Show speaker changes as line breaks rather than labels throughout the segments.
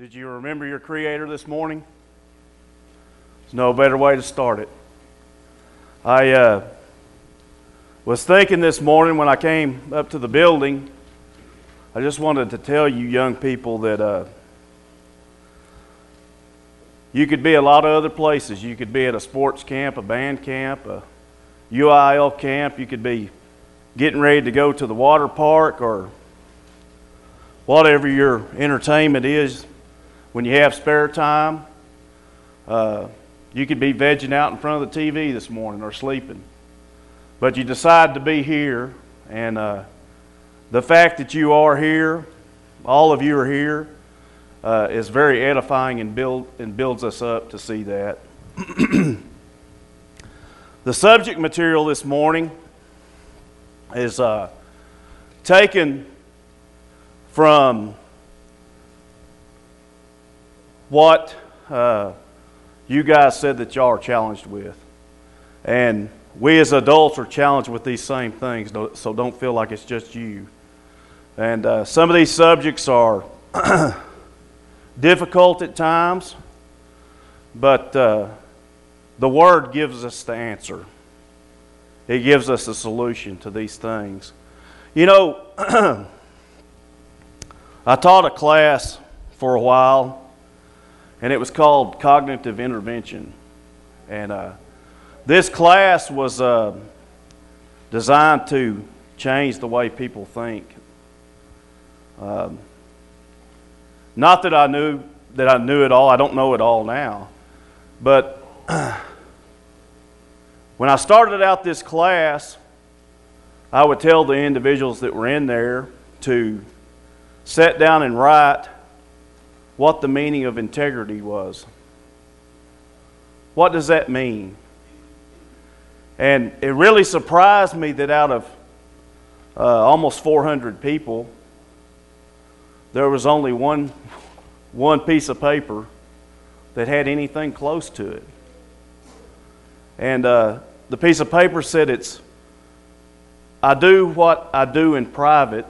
Did you remember your Creator this morning? There's no better way to start it. I uh, was thinking this morning when I came up to the building, I just wanted to tell you, young people, that uh, you could be a lot of other places. You could be at a sports camp, a band camp, a UIL camp. You could be getting ready to go to the water park or whatever your entertainment is when you have spare time. Uh, you could be vegging out in front of the TV this morning or sleeping. But you decide to be here, and uh, the fact that you are here, all of you are here, uh, is very edifying and, build, and builds us up to see that. the subject material this morning is uh, taken from what uh, you guys said that y'all are challenged with. And we as adults are challenged with these same things, so don't feel like it's just you. And uh, some of these subjects are difficult at times, but uh, the Word gives us the answer. It gives us a solution to these things. You know, I taught a class for a while and it was called Cognitive Intervention. And uh, this class was uh, designed to change the way people think. Um, not that I knew that I knew it all. I don't know it all now, but when I started out this class, I would tell the individuals that were in there to sit down and write what the meaning of integrity was. What does that mean? And it really surprised me that out of uh, almost 400 people, there was only one, one piece of paper that had anything close to it. And uh, the piece of paper said it's, I do what I do in private,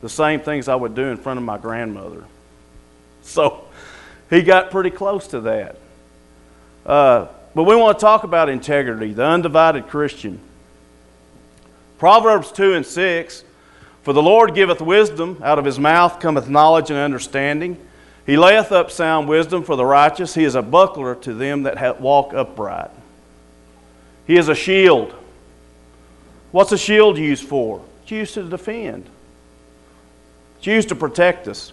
the same things I would do in front of my grandmother. So he got pretty close to that. Uh, but we want to talk about integrity, the undivided Christian. Proverbs 2 and 6 For the Lord giveth wisdom, out of his mouth cometh knowledge and understanding. He layeth up sound wisdom for the righteous. He is a buckler to them that walk upright. He is a shield. What's a shield used for? It's used to defend, it's used to protect us.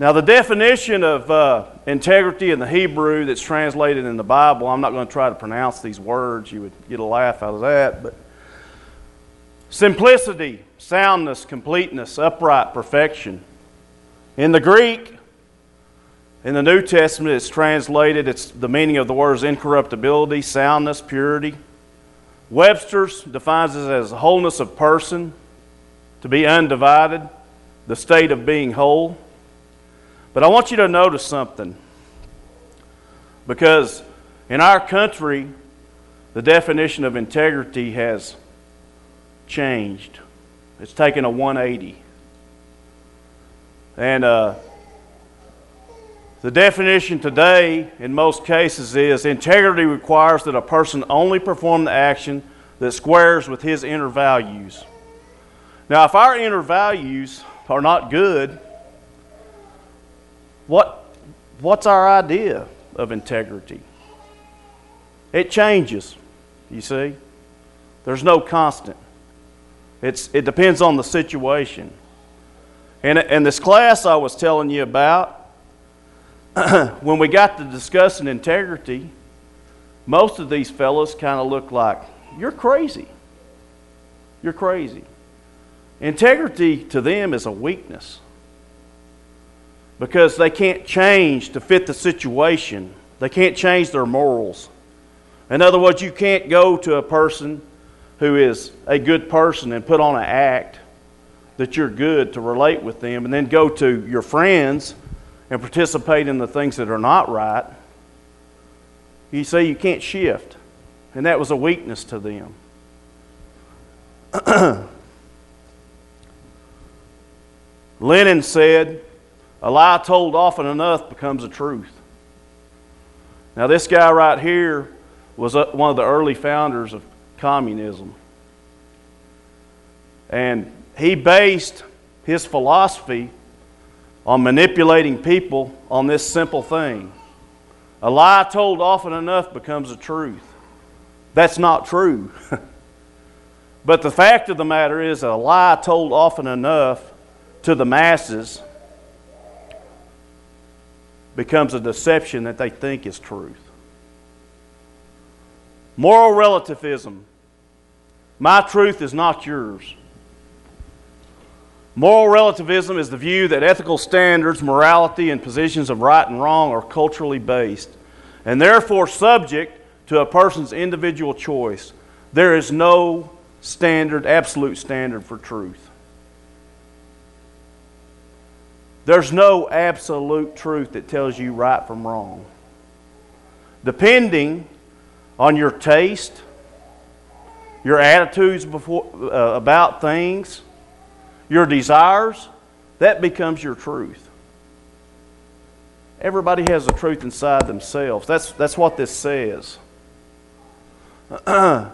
Now, the definition of uh, integrity in the Hebrew that's translated in the Bible, I'm not going to try to pronounce these words. You would get a laugh out of that. But simplicity, soundness, completeness, upright, perfection. In the Greek, in the New Testament, it's translated, it's the meaning of the words incorruptibility, soundness, purity. Webster's defines it as wholeness of person, to be undivided, the state of being whole. But I want you to notice something. Because in our country, the definition of integrity has changed. It's taken a 180. And uh, the definition today, in most cases, is integrity requires that a person only perform the action that squares with his inner values. Now, if our inner values are not good, what, what's our idea of integrity? It changes, you see. There's no constant. It's, it depends on the situation. And, and this class I was telling you about, when we got to discussing integrity, most of these fellows kind of look like, you're crazy. You're crazy. Integrity to them is a weakness because they can't change to fit the situation. They can't change their morals. In other words, you can't go to a person who is a good person and put on an act that you're good to relate with them, and then go to your friends and participate in the things that are not right. You see, you can't shift. And that was a weakness to them. Lenin said, A lie told often enough becomes a truth. Now, this guy right here was uh, one of the early founders of communism. And he based his philosophy on manipulating people on this simple thing. A lie told often enough becomes a truth. That's not true. but the fact of the matter is, a lie told often enough to the masses becomes a deception that they think is truth. Moral relativism. My truth is not yours. Moral relativism is the view that ethical standards, morality, and positions of right and wrong are culturally based and therefore subject to a person's individual choice. There is no standard, absolute standard for truth. There's no absolute truth that tells you right from wrong. Depending on your taste, your attitudes before, uh, about things, your desires, that becomes your truth. Everybody has a truth inside themselves. That's, that's what this says. a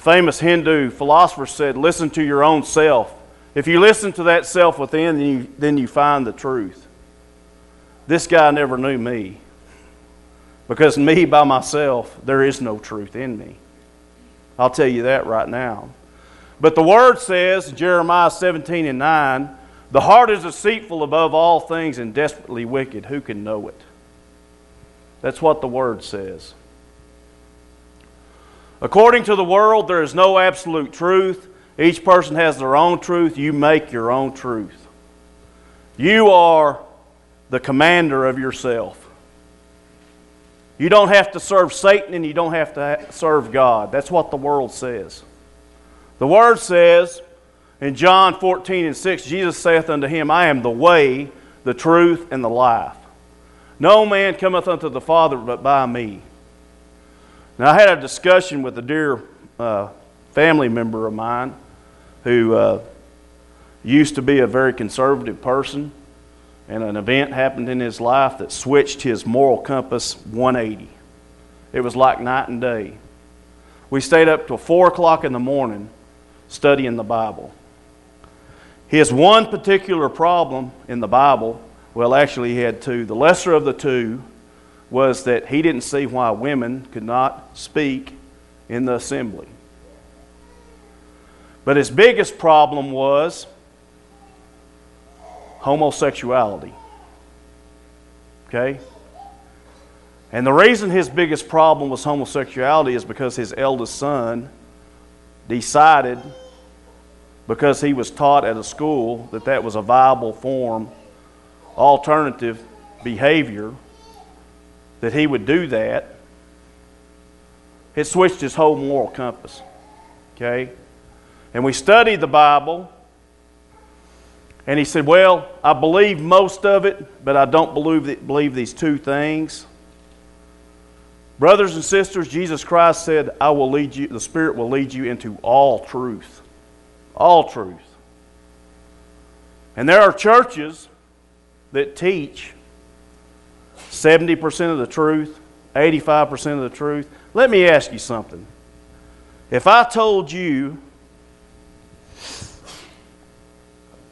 famous Hindu philosopher said, Listen to your own self. If you listen to that self within, then you, then you find the truth. This guy never knew me. Because me by myself, there is no truth in me. I'll tell you that right now. But the word says, Jeremiah 17 and 9, the heart is deceitful above all things and desperately wicked. Who can know it? That's what the word says. According to the world, there is no absolute truth. Each person has their own truth. You make your own truth. You are the commander of yourself. You don't have to serve Satan and you don't have to serve God. That's what the world says. The Word says in John 14 and 6, Jesus saith unto him, I am the way, the truth, and the life. No man cometh unto the Father but by me. Now, I had a discussion with a dear uh, family member of mine who uh, used to be a very conservative person, and an event happened in his life that switched his moral compass 180. It was like night and day. We stayed up till 4 o'clock in the morning studying the Bible. His one particular problem in the Bible, well, actually, he had two. The lesser of the two was that he didn't see why women could not speak in the assembly. But his biggest problem was homosexuality. Okay? And the reason his biggest problem was homosexuality is because his eldest son decided, because he was taught at a school that that was a viable form, alternative behavior, that he would do that. It switched his whole moral compass. Okay? And we studied the Bible. And he said, Well, I believe most of it, but I don't believe, believe these two things. Brothers and sisters, Jesus Christ said, I will lead you, the Spirit will lead you into all truth. All truth. And there are churches that teach 70% of the truth, 85% of the truth. Let me ask you something. If I told you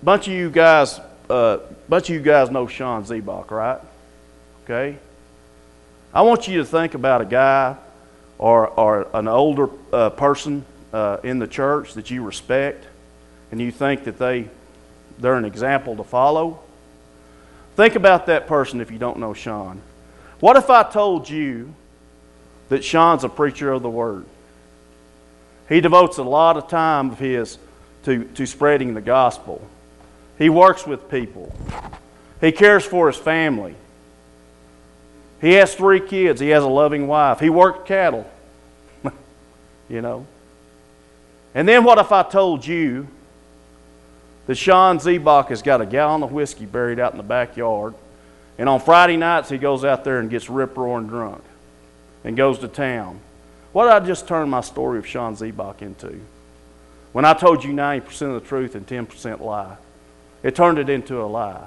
bunch of you guys, uh, bunch of you guys know Sean Zebach, right? Okay. I want you to think about a guy or, or an older uh, person uh, in the church that you respect, and you think that they they're an example to follow. Think about that person if you don't know Sean. What if I told you that Sean's a preacher of the word? He devotes a lot of time of his to, to spreading the gospel. He works with people. He cares for his family. He has three kids. He has a loving wife. He worked cattle. you know. And then what if I told you that Sean Zebach has got a gallon of whiskey buried out in the backyard, and on Friday nights he goes out there and gets rip roaring drunk and goes to town? What did I just turn my story of Sean Zebach into? When I told you 90% of the truth and 10% lie. It turned it into a lie.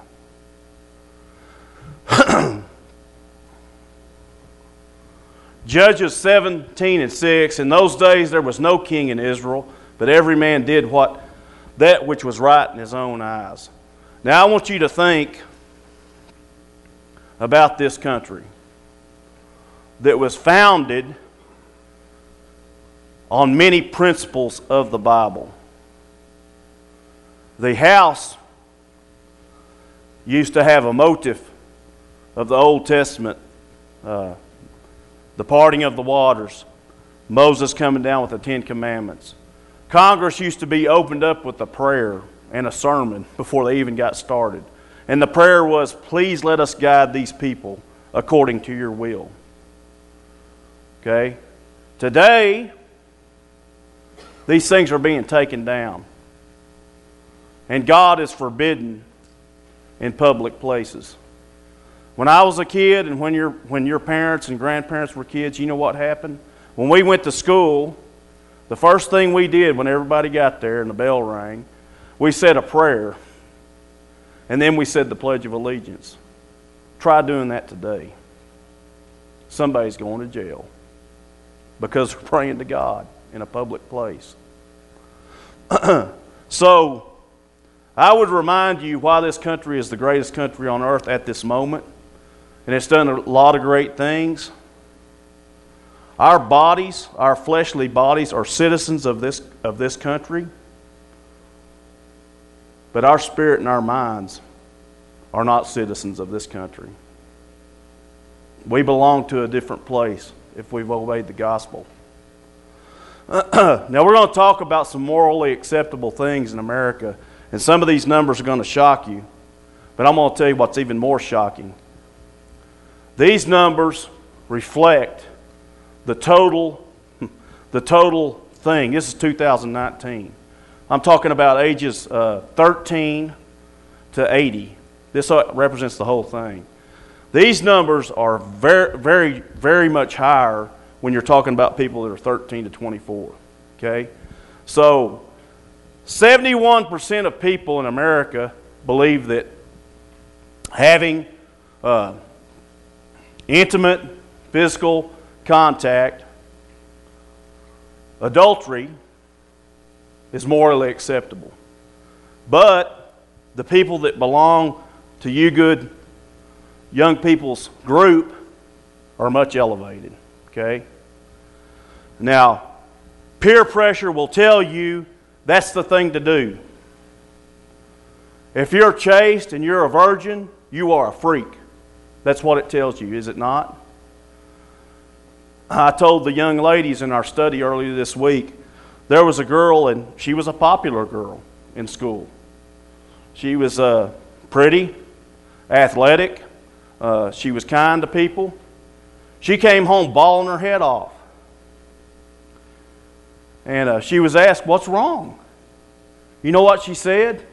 Judges 17 and 6. In those days there was no king in Israel, but every man did what that which was right in his own eyes. Now I want you to think about this country that was founded on many principles of the Bible. The house used to have a motive of the Old Testament, uh, the parting of the waters, Moses coming down with the Ten Commandments. Congress used to be opened up with a prayer and a sermon before they even got started. And the prayer was, Please let us guide these people according to your will. Okay? Today, these things are being taken down. And God is forbidden in public places. When I was a kid and when your, when your parents and grandparents were kids, you know what happened? When we went to school, the first thing we did when everybody got there and the bell rang, we said a prayer. And then we said the Pledge of Allegiance. Try doing that today. Somebody's going to jail because we're praying to God in a public place. so, I would remind you why this country is the greatest country on earth at this moment. And it's done a lot of great things. Our bodies, our fleshly bodies, are citizens of this, of this country. But our spirit and our minds are not citizens of this country. We belong to a different place if we've obeyed the gospel. now, we're going to talk about some morally acceptable things in America, and some of these numbers are going to shock you. But I'm going to tell you what's even more shocking. These numbers reflect the total, the total thing. This is 2019. I'm talking about ages uh, 13 to 80. This uh, represents the whole thing. These numbers are very, very, very much higher when you're talking about people that are 13 to 24. Okay? So, 71% of people in America believe that having uh, intimate physical contact, adultery, is morally acceptable. But the people that belong to you good young people's group are much elevated. Okay? Now, peer pressure will tell you that's the thing to do. If you're chaste and you're a virgin, you are a freak. That's what it tells you, is it not? I told the young ladies in our study earlier this week there was a girl, and she was a popular girl in school. She was uh, pretty, athletic, uh, she was kind to people. She came home bawling her head off. And uh, she was asked, What's wrong? You know what she said?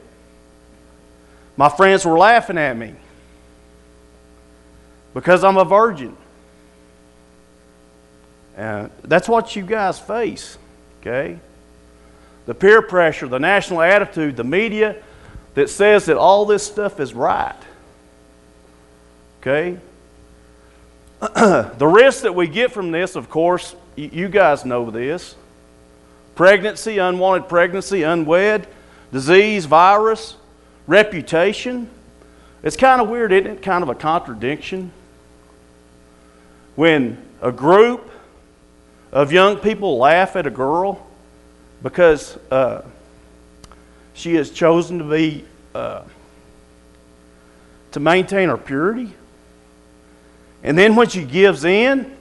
My friends were laughing at me because I'm a virgin. And that's what you guys face, okay? The peer pressure, the national attitude, the media that says that all this stuff is right. Okay? the risk that we get from this, of course, you guys know this pregnancy, unwanted pregnancy, unwed, disease, virus, reputation. It's kind of weird, isn't it? Kind of a contradiction. When a group of young people laugh at a girl because uh, she has chosen to be uh, to maintain her purity and then when she gives in,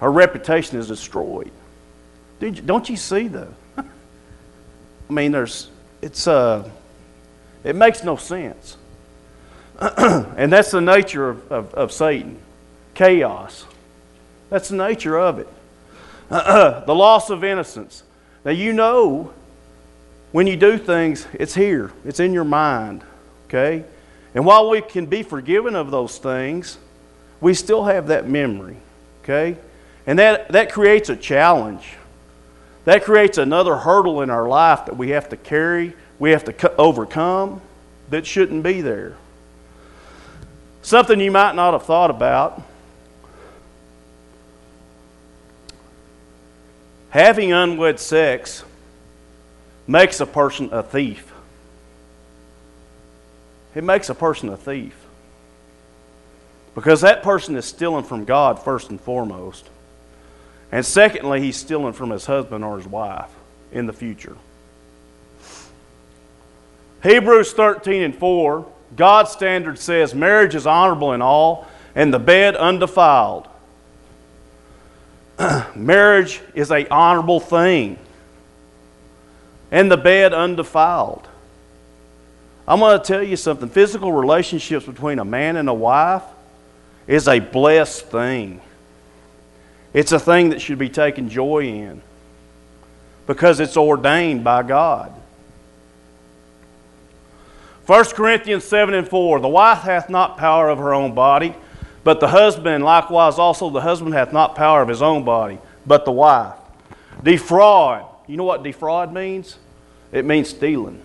her reputation is destroyed. Don't you see the? I mean, there's it's uh, it makes no sense, and that's the nature of, of, of, Satan, chaos. That's the nature of it. the loss of innocence. Now you know when you do things, it's here. It's in your mind. Okay, and while we can be forgiven of those things, we still have that memory, okay? And that, that creates a challenge. That creates another hurdle in our life that we have to carry we have to overcome that shouldn't be there. Something you might not have thought about. Having unwed sex makes a person a thief. It makes a person a thief. Because that person is stealing from God first and foremost. And secondly, he's stealing from his husband or his wife in the future. Hebrews 13 and 4, God's standard says marriage is honorable in all, and the bed undefiled. marriage is a honorable thing, and the bed undefiled. I'm going to tell you something physical relationships between a man and a wife is a blessed thing. It's a thing that should be taken joy in because it's ordained by God. 1 Corinthians 7 and 4 The wife hath not power of her own body, but the husband, likewise also the husband hath not power of his own body, but the wife. Defraud. You know what defraud means? It means stealing.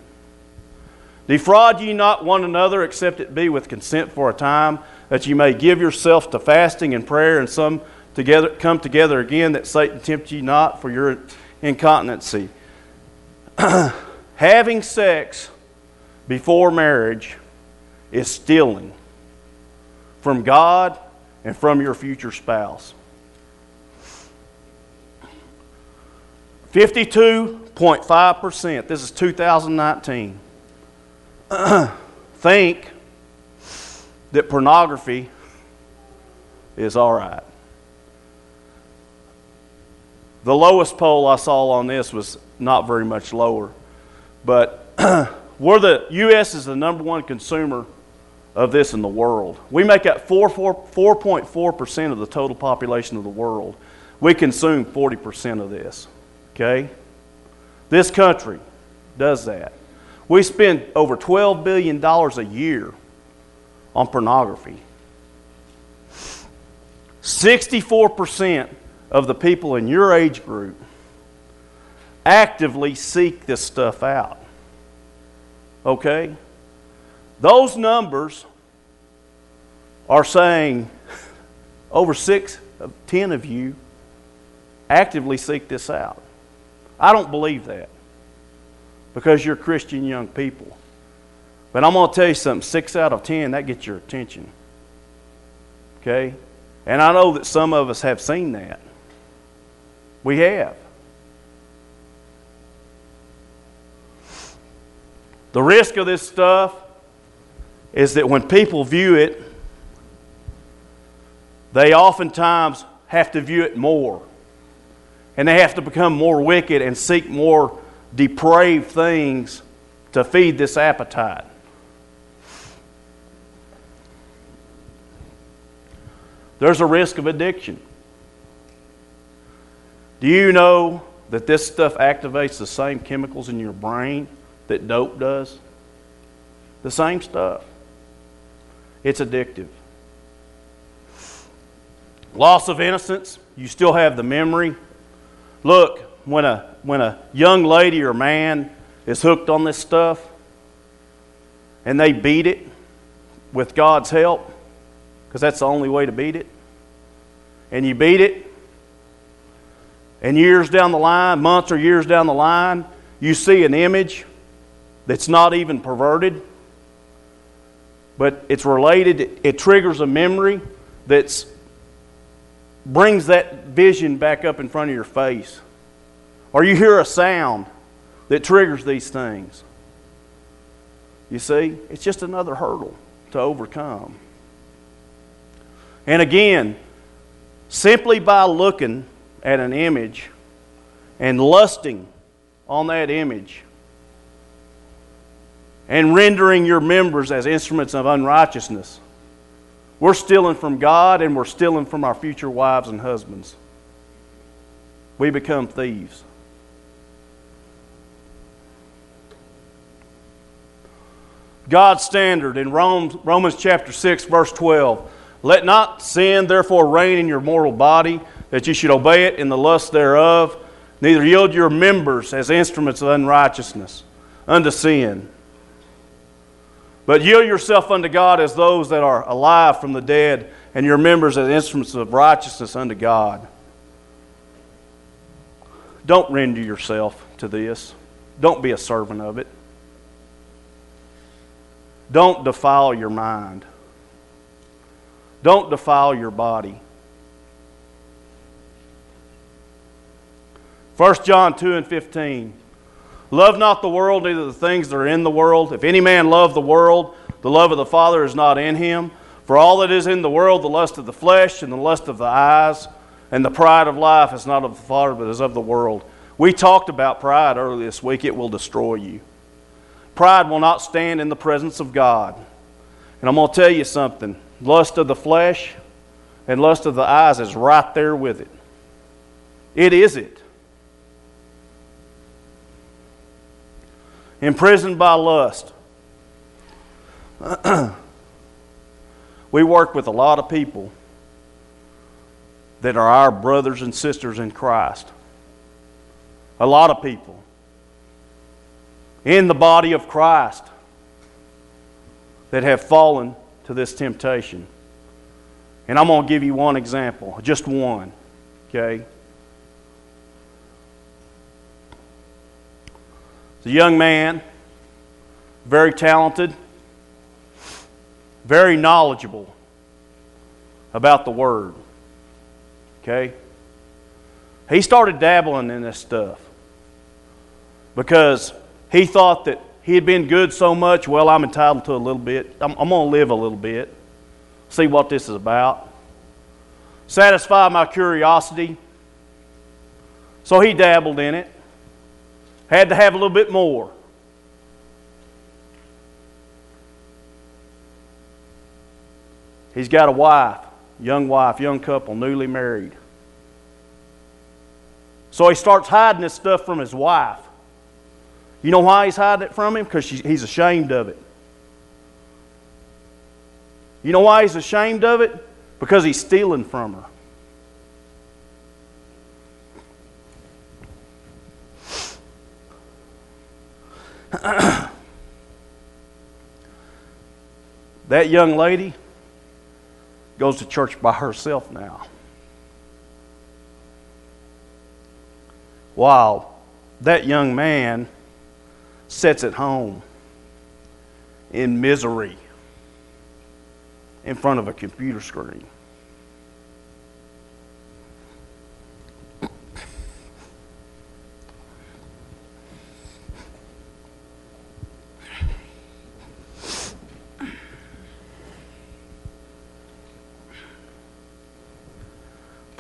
Defraud ye not one another, except it be with consent for a time, that ye may give yourself to fasting and prayer, and some together come together again, that Satan tempt ye not for your incontinency. Having sex before marriage is stealing from God and from your future spouse. 52.5%, this is 2019, think that pornography is all right. The lowest poll I saw on this was not very much lower, but we're the U.S. is the number one consumer of this in the world. We make up 4.4% of the total population of the world. We consume 40% of this. Okay? This country does that. We spend over $12 billion a year on pornography. 64% of the people in your age group actively seek this stuff out. Okay? Those numbers are saying over six of ten of you actively seek this out. I don't believe that because you're Christian young people. But I'm going to tell you something six out of ten, that gets your attention. Okay? And I know that some of us have seen that. We have. The risk of this stuff is that when people view it, they oftentimes have to view it more. And they have to become more wicked and seek more depraved things to feed this appetite. There's a risk of addiction. Do you know that this stuff activates the same chemicals in your brain that dope does? The same stuff. It's addictive. Loss of innocence, you still have the memory. Look, when a, when a young lady or man is hooked on this stuff and they beat it with God's help, because that's the only way to beat it, and you beat it, and years down the line, months or years down the line, you see an image that's not even perverted, but it's related, it triggers a memory that brings that vision back up in front of your face. Or you hear a sound that triggers these things. You see, it's just another hurdle to overcome. And again, simply by looking at an image and lusting on that image and rendering your members as instruments of unrighteousness. We're stealing from God and we're stealing from our future wives and husbands. We become thieves. God's standard in Romans chapter 6, verse 12. Let not sin therefore reign in your mortal body, that you should obey it in the lust thereof, neither yield your members as instruments of unrighteousness unto sin. But yield yourself unto God as those that are alive from the dead, and your members as instruments of righteousness unto God. Don't render yourself to this. Don't be a servant of it. Don't defile your mind. Don't defile your body. 1 John 2 and 15. Love not the world, neither the things that are in the world. If any man love the world, the love of the Father is not in him. For all that is in the world, the lust of the flesh, and the lust of the eyes, and the pride of life is not of the Father, but is of the world. We talked about pride earlier this week. It will destroy you. Pride will not stand in the presence of God. And I'm going to tell you something lust of the flesh and lust of the eyes is right there with it. It is it. Imprisoned by lust. we work with a lot of people that are our brothers and sisters in Christ. A lot of people in the body of Christ that have fallen to this temptation. And I'm going to give you one example, just one, okay? He's a young man, very talented, very knowledgeable about the Word. Okay? He started dabbling in this stuff because he thought that he had been good so much, well, I'm entitled to a little bit. I'm, I'm going to live a little bit, see what this is about, satisfy my curiosity. So he dabbled in it had to have a little bit more. He's got a wife, young wife, young couple, newly married. So he starts hiding this stuff from his wife. You know why he's hiding it from him? Because he's ashamed of it. You know why he's ashamed of it? Because he's stealing from her. that young lady goes to church by herself now. While that young man sits at home in misery in front of a computer screen.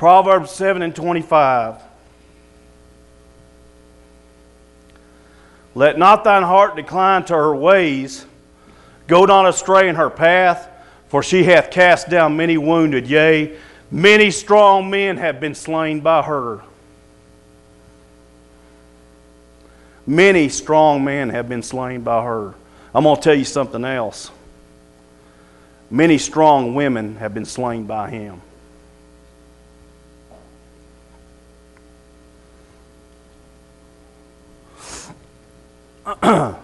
Proverbs 7 and 25. Let not thine heart decline to her ways. Go not astray in her path, for she hath cast down many wounded. Yea, many strong men have been slain by her. Many strong men have been slain by her. I'm going to tell you something else. Many strong women have been slain by him.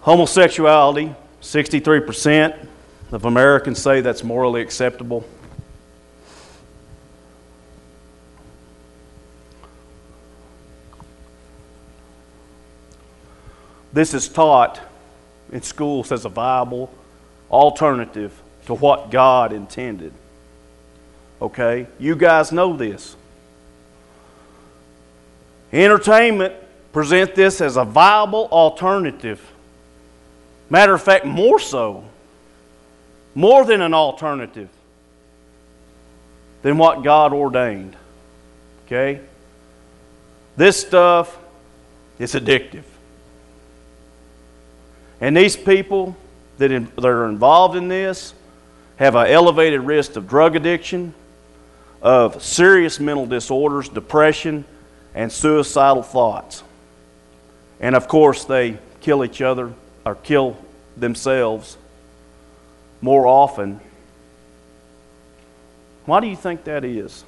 Homosexuality, 63% of Americans say that's morally acceptable. This is taught in schools as a viable alternative to what God intended. Okay? You guys know this. Entertainment present this as a viable alternative. Matter of fact, more so. More than an alternative than what God ordained. Okay? This stuff is addictive. And these people that, in, that are involved in this have an elevated risk of drug addiction, of serious mental disorders, depression, and suicidal thoughts. And of course, they kill each other or kill themselves more often. Why do you think that is?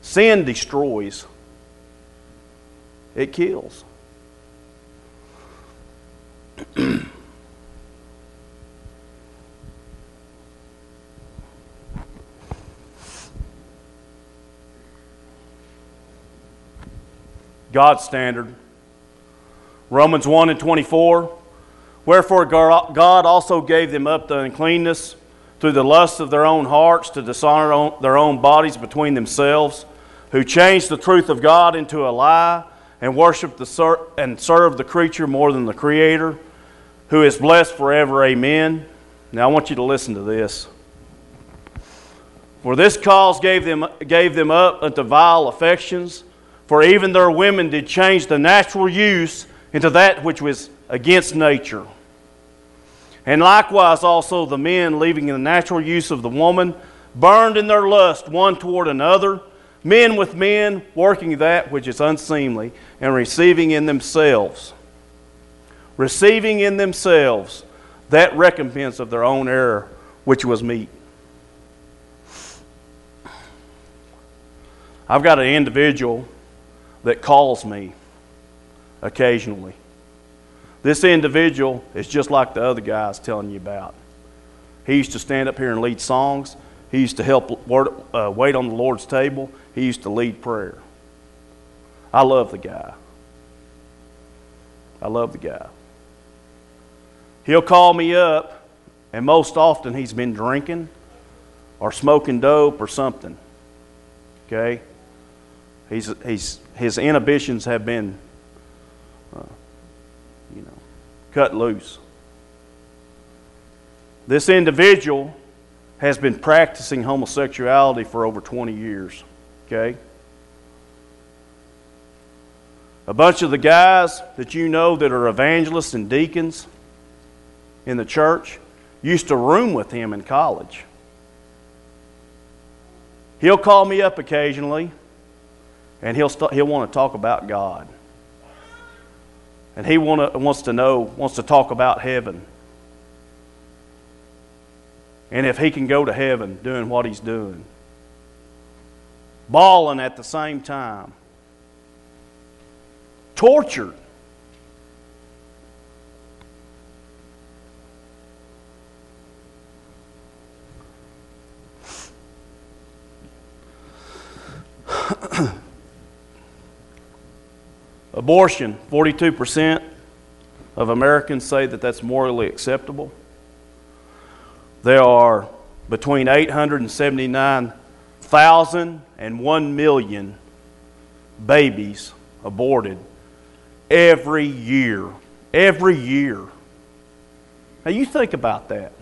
Sin destroys. it kills. God's standard. Romans 1 and 24. Wherefore God also gave them up to uncleanness through the lust of their own hearts to dishonor their own bodies between themselves, who changed the truth of God into a lie and worshiped the ser- and served the creature more than the Creator, who is blessed forever. Amen. Now I want you to listen to this. For this cause gave them, gave them up unto vile affections, for even their women did change the natural use into that which was against nature. And likewise also the men, leaving the natural use of the woman, burned in their lust one toward another, men with men, working that which is unseemly, and receiving in themselves, receiving in themselves that recompense of their own error, which was meat. I've got an individual that calls me occasionally. This individual is just like the other guy I was telling you about. He used to stand up here and lead songs. He used to help uh, wait on the Lord's table. He used to lead prayer. I love the guy. I love the guy. He'll call me up, and most often he's been drinking or smoking dope or something. Okay? He's, he's, his inhibitions have been uh, you know, cut loose. This individual has been practicing homosexuality for over 20 years. Okay? A bunch of the guys that you know that are evangelists and deacons in the church used to room with him in college. He'll call me up occasionally and he'll, st- he'll want to talk about God. And he wanna, wants to know, wants to talk about heaven. And if he can go to heaven doing what he's doing, bawling at the same time, tortured. Abortion, 42% of Americans say that that's morally acceptable. There are between 879,000 and 1 million babies aborted every year. Every year. Now, you think about that.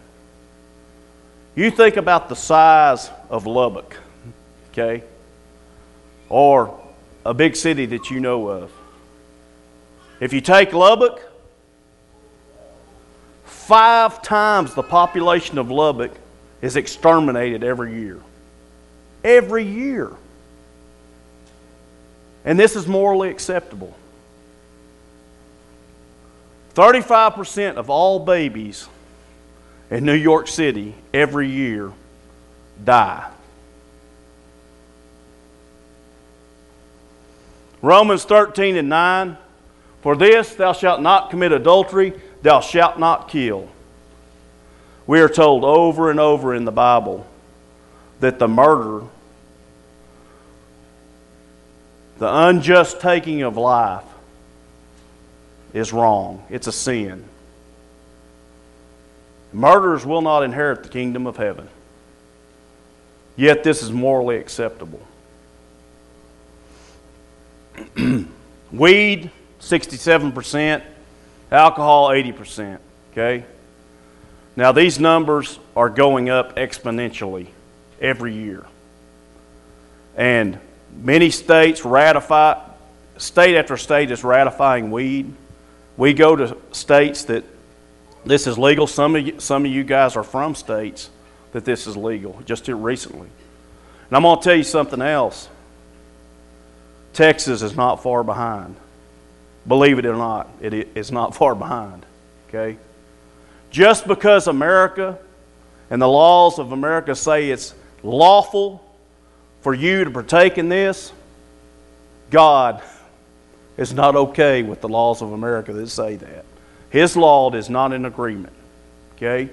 You think about the size of Lubbock, okay? Or a big city that you know of. If you take Lubbock, five times the population of Lubbock is exterminated every year. Every year. And this is morally acceptable. 35% of all babies in New York City every year die. Romans 13 and 9 for this thou shalt not commit adultery, thou shalt not kill. We are told over and over in the Bible that the murder, the unjust taking of life, is wrong. It's a sin. Murderers will not inherit the kingdom of heaven. Yet this is morally acceptable. Weed 67%, alcohol 80%. Okay? Now, these numbers are going up exponentially every year. And many states ratify, state after state is ratifying weed. We go to states that this is legal. Some of you, some of you guys are from states that this is legal, just recently. And I'm going to tell you something else. Texas is not far behind. Believe it or not, it is not far behind. Okay? Just because America and the laws of America say it's lawful for you to partake in this, God is not okay with the laws of America that say that. His law is not in agreement. Okay?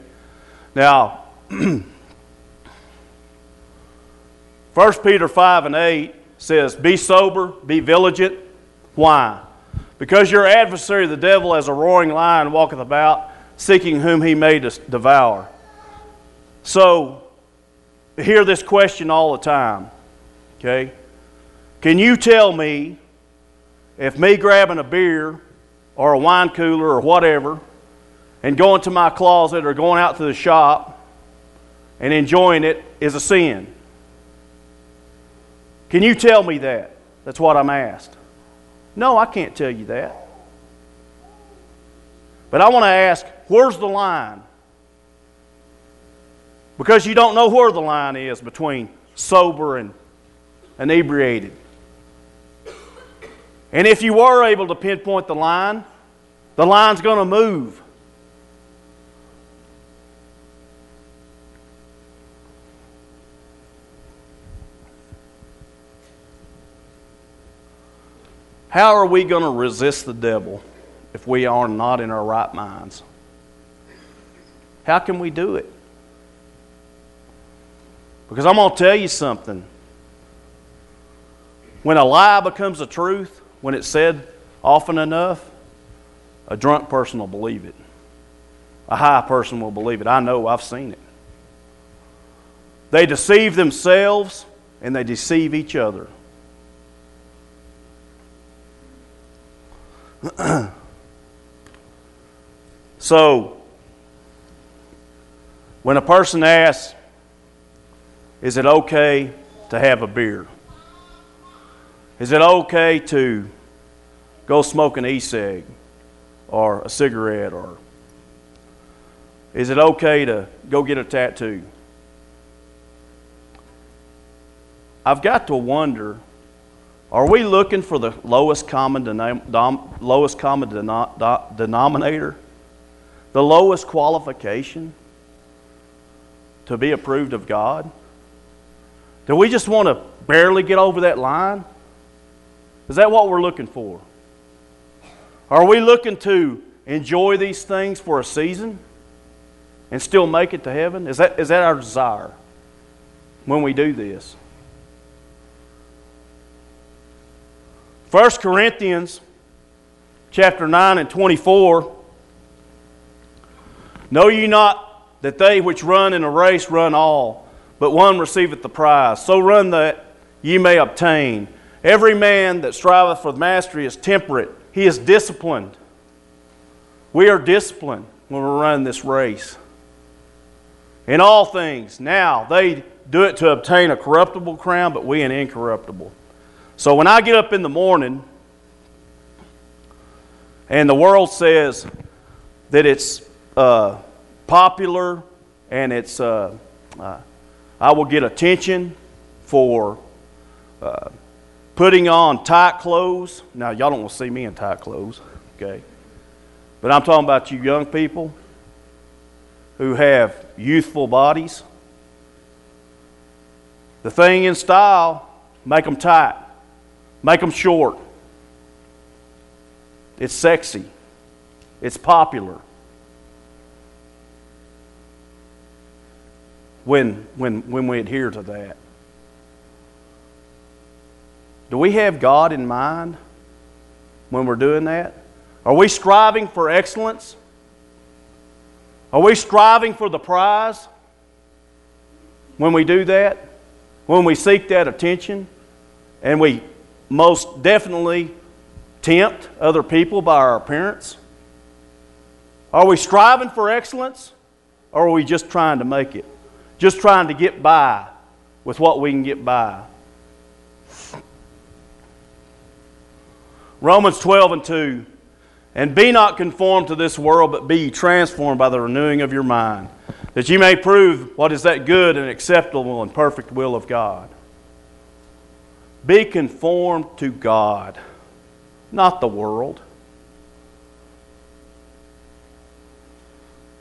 Now, 1 Peter 5 and 8 says, Be sober, be vigilant. Why? Because your adversary, the devil, as a roaring lion, walketh about, seeking whom he may devour. So, hear this question all the time. Okay? Can you tell me if me grabbing a beer or a wine cooler or whatever and going to my closet or going out to the shop and enjoying it is a sin? Can you tell me that? That's what I'm asked. No, I can't tell you that. But I want to ask where's the line? Because you don't know where the line is between sober and inebriated. And if you were able to pinpoint the line, the line's going to move. How are we going to resist the devil if we are not in our right minds? How can we do it? Because I'm going to tell you something. When a lie becomes a truth, when it's said often enough, a drunk person will believe it. A high person will believe it. I know, I've seen it. They deceive themselves and they deceive each other. so, when a person asks, Is it okay to have a beer? Is it okay to go smoke an e cig or a cigarette? Or is it okay to go get a tattoo? I've got to wonder are we looking for the lowest common, denom- lowest common denom- denominator? The lowest qualification to be approved of God? Do we just want to barely get over that line? Is that what we're looking for? Are we looking to enjoy these things for a season and still make it to heaven? Is that, is that our desire when we do this? 1 Corinthians chapter 9 and 24 Know ye not that they which run in a race run all, but one receiveth the prize. So run that ye may obtain. Every man that striveth for the mastery is temperate, he is disciplined. We are disciplined when we're running this race. In all things, now they do it to obtain a corruptible crown, but we an incorruptible. So when I get up in the morning and the world says that it's uh, popular and it's, uh, uh, I will get attention for uh, putting on tight clothes. Now, y'all don't want to see me in tight clothes, okay? But I'm talking about you young people who have youthful bodies. The thing in style, make them tight. Make them short. It's sexy. It's popular. When, when, when we adhere to that. Do we have God in mind when we're doing that? Are we striving for excellence? Are we striving for the prize when we do that? When we seek that attention and we most definitely tempt other people by our appearance? Are we striving for excellence or are we just trying to make it? Just trying to get by with what we can get by? Romans 12 and 2. And be not conformed to this world, but be transformed by the renewing of your mind, that you may prove what is that good and acceptable and perfect will of God. Be conformed to God, not the world.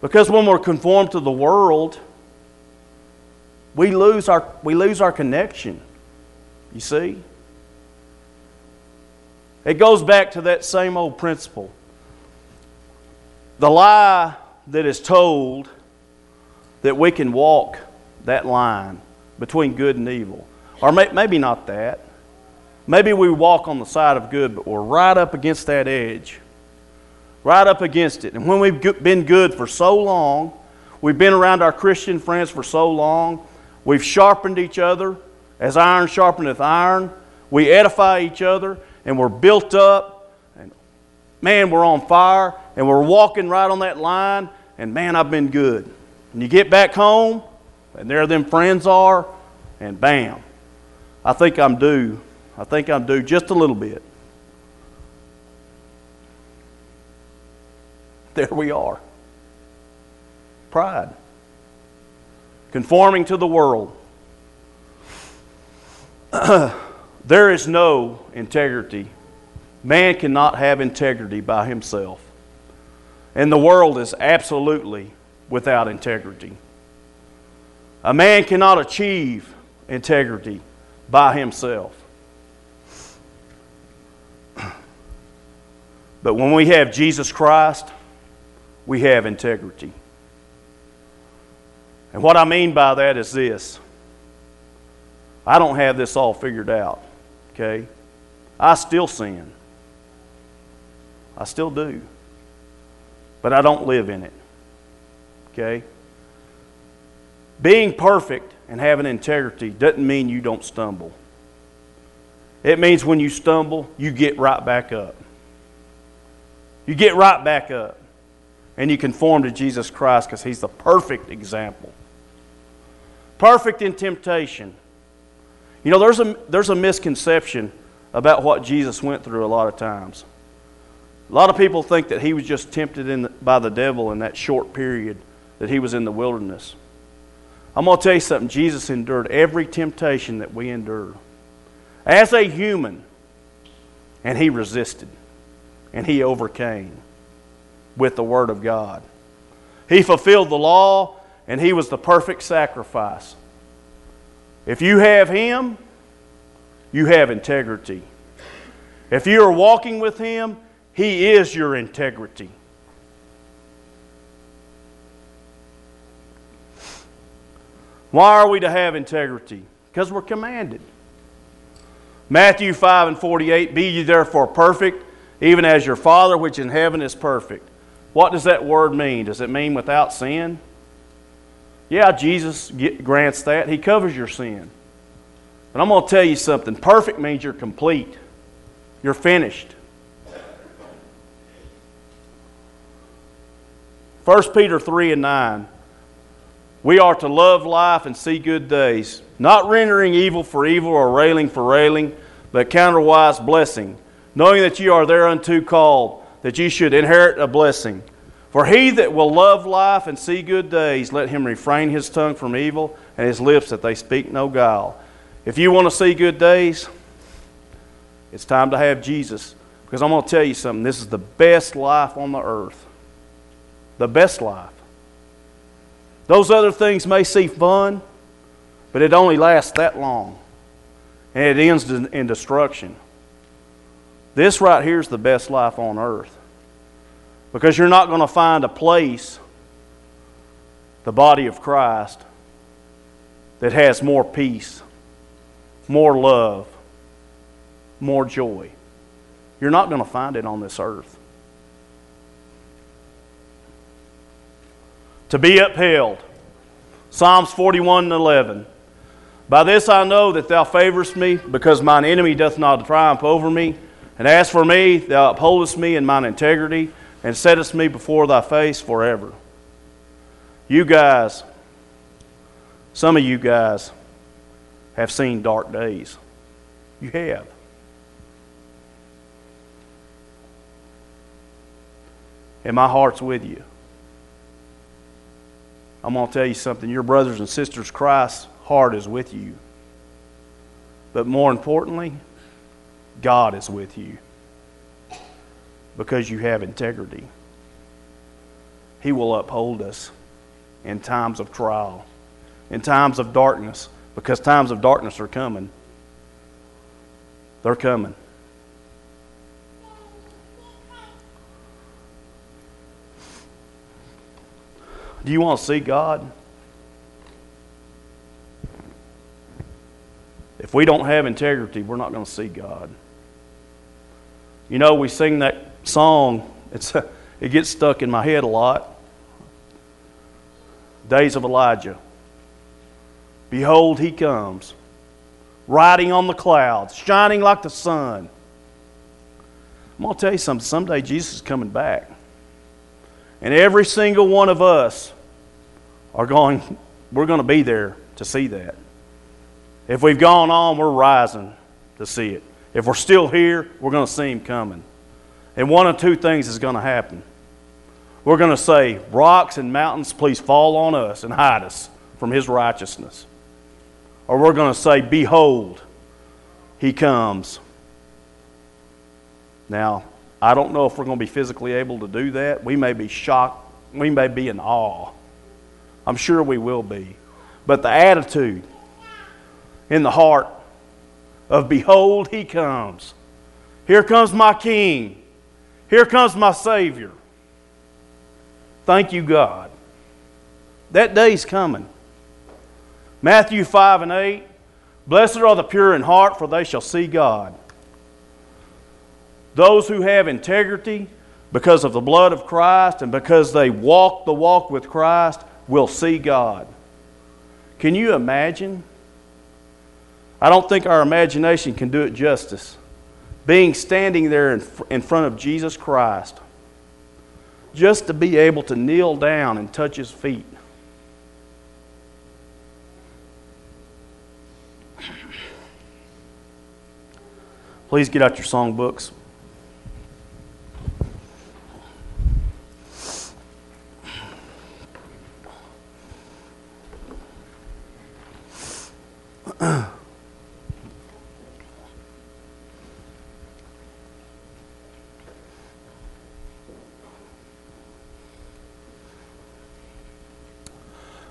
Because when we're conformed to the world, we lose our, we lose our connection. You see? It goes back to that same old principle. The lie that is told that we can walk that line between good and evil. Or may, maybe not that. Maybe we walk on the side of good, but we're right up against that edge. Right up against it. And when we've been good for so long, we've been around our Christian friends for so long, we've sharpened each other as iron sharpeneth iron. We edify each other, and we're built up. And man, we're on fire, and we're walking right on that line. And man, I've been good. And you get back home, and there them friends are, and bam, I think I'm due. I think I'm due just a little bit. There we are. Pride. Conforming to the world. there is no integrity. Man cannot have integrity by himself. And the world is absolutely without integrity. A man cannot achieve integrity by himself. But when we have Jesus Christ, we have integrity. And what I mean by that is this I don't have this all figured out, okay? I still sin. I still do. But I don't live in it, okay? Being perfect and having integrity doesn't mean you don't stumble. It means when you stumble, you get right back up. You get right back up. And you conform to Jesus Christ because He's the perfect example. Perfect in temptation. You know, there's a, there's a misconception about what Jesus went through a lot of times. A lot of people think that he was just tempted the, by the devil in that short period that he was in the wilderness. I'm going to tell you something. Jesus endured every temptation that we endure as a human, and he resisted and he overcame with the Word of God. He fulfilled the law and he was the perfect sacrifice. If you have him, you have integrity. If you are walking with him, he is your integrity. Why are we to have integrity? Because we're commanded. Matthew 5 and 48 Be ye therefore perfect, even as your Father which in heaven is perfect. What does that word mean? Does it mean without sin? Yeah, Jesus grants that. He covers your sin. But I'm going to tell you something perfect means you're complete, you're finished. 1 Peter 3 and 9. We are to love life and see good days, not rendering evil for evil or railing for railing, but counterwise blessing, knowing that you are thereunto called, that you should inherit a blessing. For he that will love life and see good days, let him refrain his tongue from evil and his lips that they speak no guile. If you want to see good days, it's time to have Jesus. Because I'm going to tell you something this is the best life on the earth. The best life. Those other things may seem fun, but it only lasts that long. And it ends in destruction. This right here is the best life on earth. Because you're not going to find a place, the body of Christ, that has more peace, more love, more joy. You're not going to find it on this earth. to be upheld. Psalms 41 and 11. By this I know that thou favorest me, because mine enemy doth not triumph over me. And as for me, thou upholdest me in mine integrity, and settest me before thy face forever. You guys, some of you guys have seen dark days. You have. And my heart's with you. I'm going to tell you something. Your brothers and sisters, Christ's heart is with you. But more importantly, God is with you because you have integrity. He will uphold us in times of trial, in times of darkness, because times of darkness are coming. They're coming. Do you want to see God? If we don't have integrity, we're not going to see God. You know, we sing that song, it's, it gets stuck in my head a lot. Days of Elijah. Behold, he comes, riding on the clouds, shining like the sun. I'm going to tell you something. Someday Jesus is coming back. And every single one of us are going, we're going to be there to see that. If we've gone on, we're rising to see it. If we're still here, we're going to see him coming. And one of two things is going to happen. We're going to say, Rocks and mountains, please fall on us and hide us from his righteousness. Or we're going to say, Behold, he comes. Now, I don't know if we're going to be physically able to do that. We may be shocked. We may be in awe. I'm sure we will be. But the attitude in the heart of, Behold, he comes. Here comes my King. Here comes my Savior. Thank you, God. That day's coming. Matthew 5 and 8 Blessed are the pure in heart, for they shall see God. Those who have integrity because of the blood of Christ and because they walk the walk with Christ will see God. Can you imagine? I don't think our imagination can do it justice. Being standing there in, in front of Jesus Christ, just to be able to kneel down and touch his feet. Please get out your songbooks.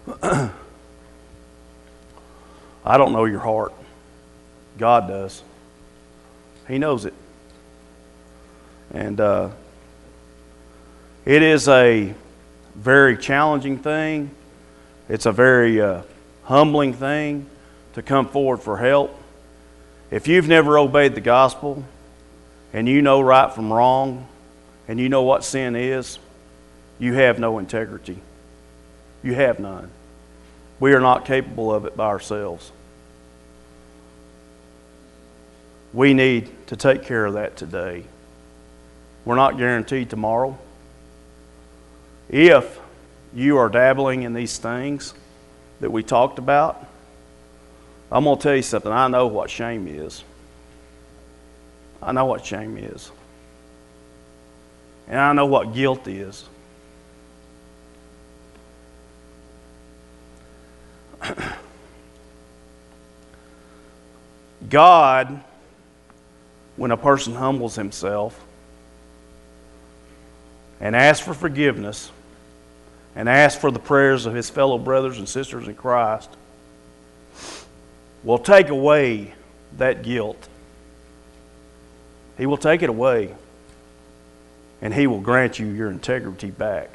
I don't know your heart. God does. He knows it. And uh, it is a very challenging thing. It's a very uh, humbling thing to come forward for help. If you've never obeyed the gospel and you know right from wrong and you know what sin is, you have no integrity. You have none. We are not capable of it by ourselves. We need to take care of that today. We're not guaranteed tomorrow. If you are dabbling in these things that we talked about, I'm going to tell you something. I know what shame is. I know what shame is. And I know what guilt is. God when a person humbles himself and asks for forgiveness and asks for the prayers of his fellow brothers and sisters in Christ, will take away that guilt. He will take it away and he will grant you your integrity back.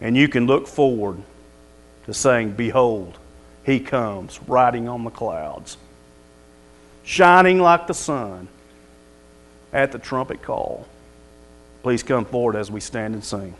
And you can look forward to saying, Behold, he comes riding on the clouds shining like the sun at the trumpet call. Please come forward as we stand and sing.